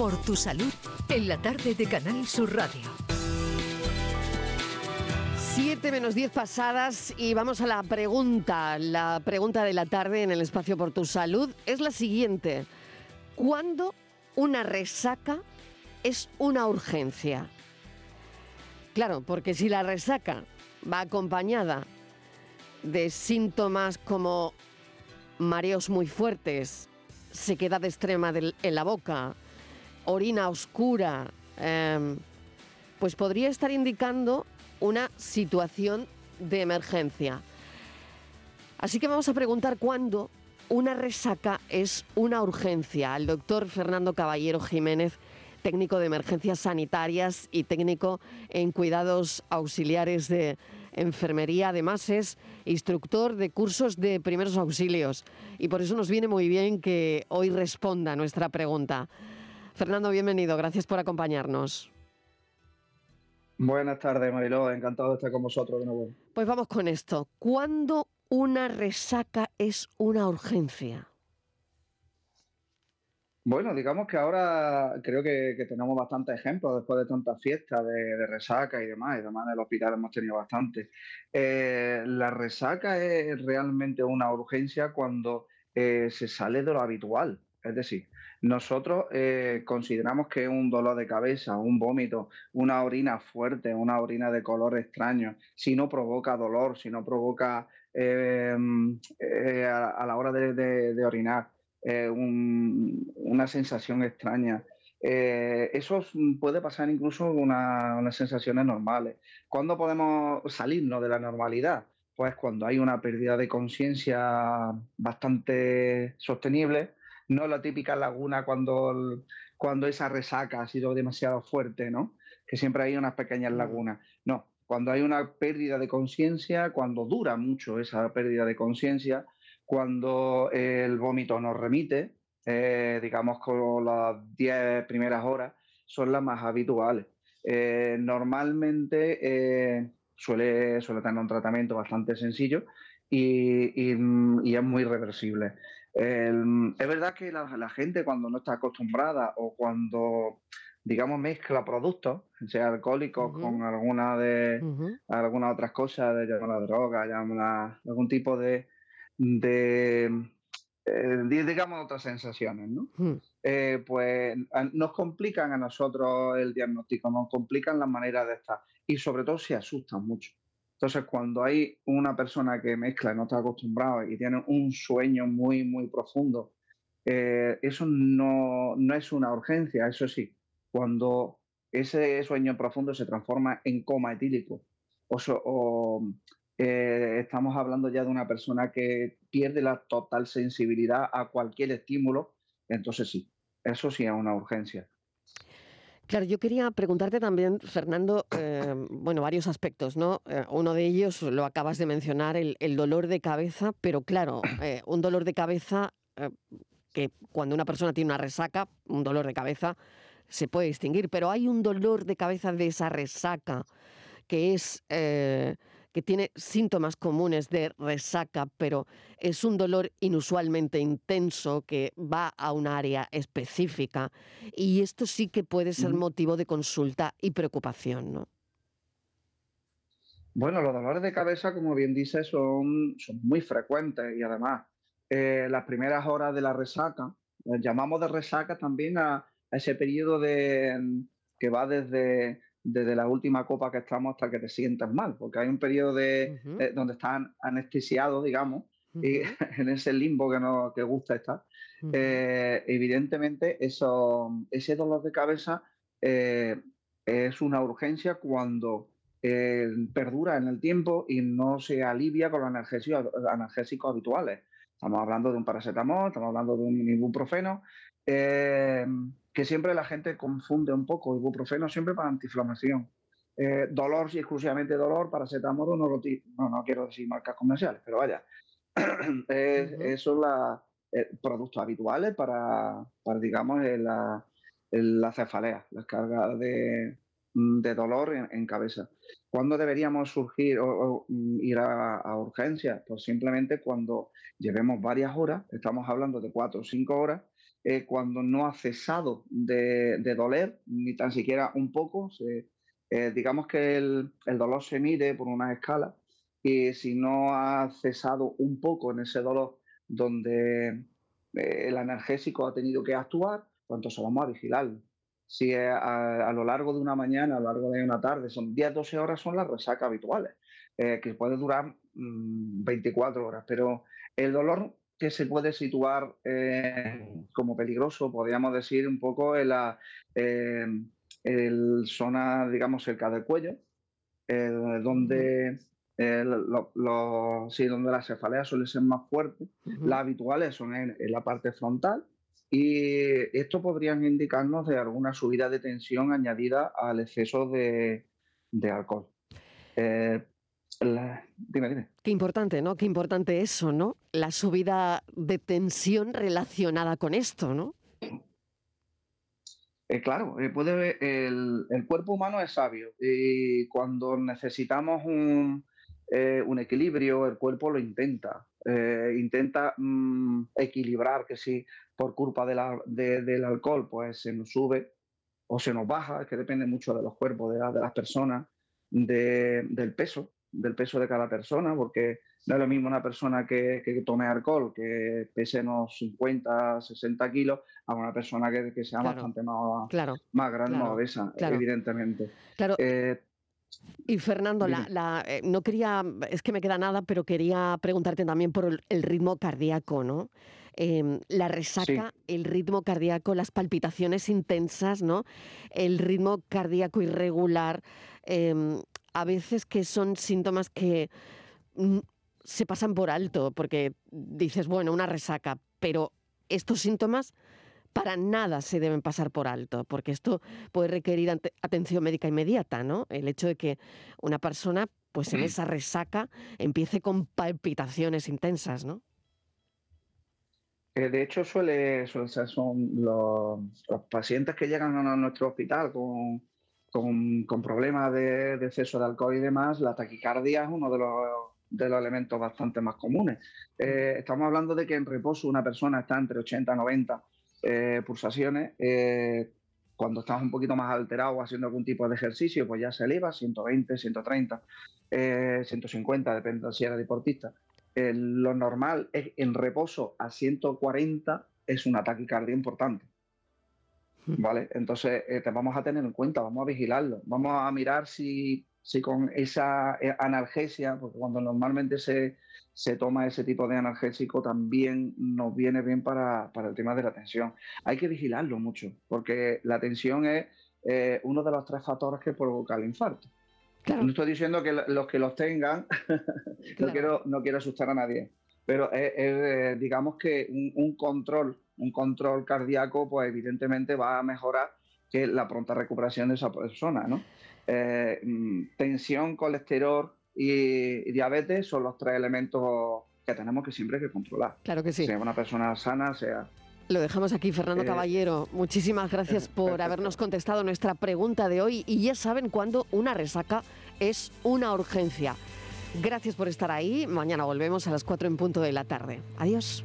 Por tu salud, en la tarde de Canal Sur Radio. 7 menos 10 pasadas y vamos a la pregunta. La pregunta de la tarde en el espacio por tu salud es la siguiente. ¿Cuándo una resaca es una urgencia? Claro, porque si la resaca va acompañada de síntomas como mareos muy fuertes, sequedad extrema en la boca, orina oscura, em, pues podría estar indicando una situación de emergencia. Así que vamos a preguntar cuándo una resaca es una urgencia al doctor Fernando Caballero Jiménez, técnico de emergencias sanitarias y técnico en cuidados auxiliares de enfermería. Además es instructor de cursos de primeros auxilios y por eso nos viene muy bien que hoy responda nuestra pregunta. Fernando, bienvenido. Gracias por acompañarnos. Buenas tardes, Mariló. Encantado de estar con vosotros de nuevo. Pues vamos con esto. ¿Cuándo una resaca es una urgencia? Bueno, digamos que ahora creo que, tenemos bastantes ejemplos después de tantas fiestas de, resaca y demás, y además en el hospital hemos tenido bastante. Eh, la resaca es realmente una urgencia cuando eh, se sale de lo habitual. Es decir, nosotros eh, consideramos que un dolor de cabeza, un vómito, una orina fuerte, una orina de color extraño, si no provoca dolor, si no provoca em, eh, a, la hora de, orinar eh, una sensación extraña, eso puede pasar incluso con unas sensaciones normales. ¿Cuándo podemos salirnos de la normalidad? Pues cuando hay una pérdida de conciencia bastante sostenible, no la típica laguna cuando, cuando esa resaca ha sido demasiado fuerte, ¿no? Que siempre hay unas pequeñas mm. lagunas. No, cuando hay una pérdida de conciencia, cuando dura mucho esa pérdida de conciencia, cuando el vómito nos remite, eh, digamos con las 10 primeras horas, son las más habituales. Eh, normalmente eh, suele, suele tener un tratamiento bastante sencillo y, y es muy reversible es verdad que la, gente cuando no está acostumbrada o cuando, digamos, mezcla productos, sea alcohólicos con alguna de algunas otras cosas, de la droga, llama algún tipo de, de eh, digamos, otras sensaciones, ¿no? Eh, pues nos complican a nosotros el diagnóstico, nos complican la manera de estar y sobre todo se asustan mucho. Entonces, cuando hay una persona que mezcla y no está acostumbrada y tiene un sueño muy, muy profundo, eh, eso no, es una urgencia, eso sí. Cuando ese sueño profundo se transforma en coma etílico o, eh, estamos hablando ya de una persona que pierde la total sensibilidad a cualquier estímulo, entonces sí, eso sí es una urgencia. Claro, yo quería preguntarte también, Fernando, eh, bueno, varios aspectos, ¿no? Eh, uno de ellos lo acabas de mencionar, el, dolor de cabeza, pero claro, eh, un dolor de cabeza que cuando una persona tiene una resaca, un dolor de cabeza se puede distinguir, pero hay un dolor de cabeza de esa resaca que es que tiene síntomas comunes de resaca, pero es un dolor inusualmente intenso que va a un área específica. Y esto sí que puede ser motivo de consulta y preocupación, ¿no? Bueno, los dolores de cabeza, como bien dice, son, son muy frecuentes y además eh, las primeras horas de la resaca, llamamos de resaca también a, ese periodo de, que va desde desde la última copa que estamos hasta que te sientas mal, porque hay un periodo de, eh, donde están anestesiados, digamos, y en ese limbo que nos que gusta estar. Eh, evidentemente, eso, ese dolor de cabeza eh, es una urgencia cuando perdura en el tiempo y no se alivia con los analgésicos, analgésicos habituales. Estamos hablando de un paracetamol, estamos hablando de un ibuprofeno que siempre la gente confunde un poco ibuprofeno siempre para antiinflamación. Eh, dolor, si exclusivamente dolor, paracetamol no, lo no, no quiero decir marcas comerciales, pero vaya, esos son los eh, productos habituales para, digamos, la, la, cefalea, las cargas de, dolor en, cabeza. ¿Cuándo deberíamos surgir o, ir a, a urgencias? Pues simplemente cuando llevemos varias horas, estamos hablando de cuatro o cinco horas, cuando no ha cesado de, doler, ni tan siquiera un poco. digamos que el, el, dolor se mide por una escala y si no ha cesado un poco en ese dolor donde el analgésico ha tenido que actuar, pues entonces vamos a vigilarlo si a, lo largo de una mañana, a lo largo de una tarde, son 10, 12 horas, son las resacas habituales, eh, que puede durar 24 mm, horas, pero el dolor que se puede situar eh, como peligroso, podríamos decir un poco en la eh, el zona, digamos, cerca del cuello, donde, donde las cefaleas suelen ser más fuertes. Las habituales son en, la parte frontal y esto podrían indicarnos de alguna subida de tensión añadida al exceso de, alcohol. Eh, dime, dime. Qué importante, ¿no? Qué importante eso, ¿no? La subida de tensión relacionada con esto, ¿no? Eh, claro, eh, puede, el, el, cuerpo humano es sabio y cuando necesitamos un, un equilibrio, el cuerpo lo intenta. intenta mm, equilibrar, que si por culpa del alcohol, pues se nos sube o se nos baja, que depende mucho de los cuerpos, de, las personas, del peso, del peso de cada persona, porque no es lo mismo una persona que, tome alcohol, que pese unos 50, 60 kilos, a una persona que, sea bastante más, más grande, más obesa, evidentemente. Claro. Eh, y Fernando, eh, no quería, es que me queda nada, pero quería preguntarte también por el ritmo cardíaco, ¿no? Em, la resaca, el ritmo cardíaco, las palpitaciones intensas, ¿no? El ritmo cardíaco irregular, em, a veces que son síntomas que mm, se pasan por alto, porque dices, bueno, una resaca, pero estos síntomas para nada se deben pasar por alto, porque esto puede requerir atención médica inmediata, ¿no? El hecho de que una persona, pues en esa resaca, empiece con palpitaciones intensas, ¿no? Eh, de hecho, suele, ser, son los, pacientes que llegan a nuestro hospital con, con, problemas de, exceso de alcohol y demás, la taquicardia es uno de los, de elementos bastante más comunes. Eh, estamos hablando de que en reposo una persona está entre 80 y 90 eh, pulsaciones. cuando estamos un poquito más alterados haciendo algún tipo de ejercicio, pues ya se eleva 120, 130, 150, depende si era deportista lo normal es en reposo a 140 es un ataque cardíaco importante. ¿Vale? Entonces eh, te vamos a tener en cuenta, vamos a vigilarlo, vamos a mirar si, si con esa eh, analgesia, porque cuando normalmente se, se, toma ese tipo de analgésico también nos viene bien para, para, el tema de la tensión. Hay que vigilarlo mucho, porque la tensión es eh, uno de los tres factores que provoca el infarto. No estoy diciendo que los que los tengan, no, quiero, no quiero asustar a nadie, pero es, eh, digamos que un, control, un control cardíaco, pues evidentemente va a mejorar que la pronta recuperación de esa persona, ¿no? Eh, mm, tensión, colesterol y, diabetes son los tres elementos que tenemos que siempre que controlar. Claro que sí. Sea una persona sana, sea lo dejamos aquí, Fernando eh, Caballero. Muchísimas gracias por habernos contestado nuestra pregunta de hoy. Y ya saben cuándo una resaca es una urgencia. Gracias por estar ahí. Mañana volvemos a las 4 en punto de la tarde. Adiós.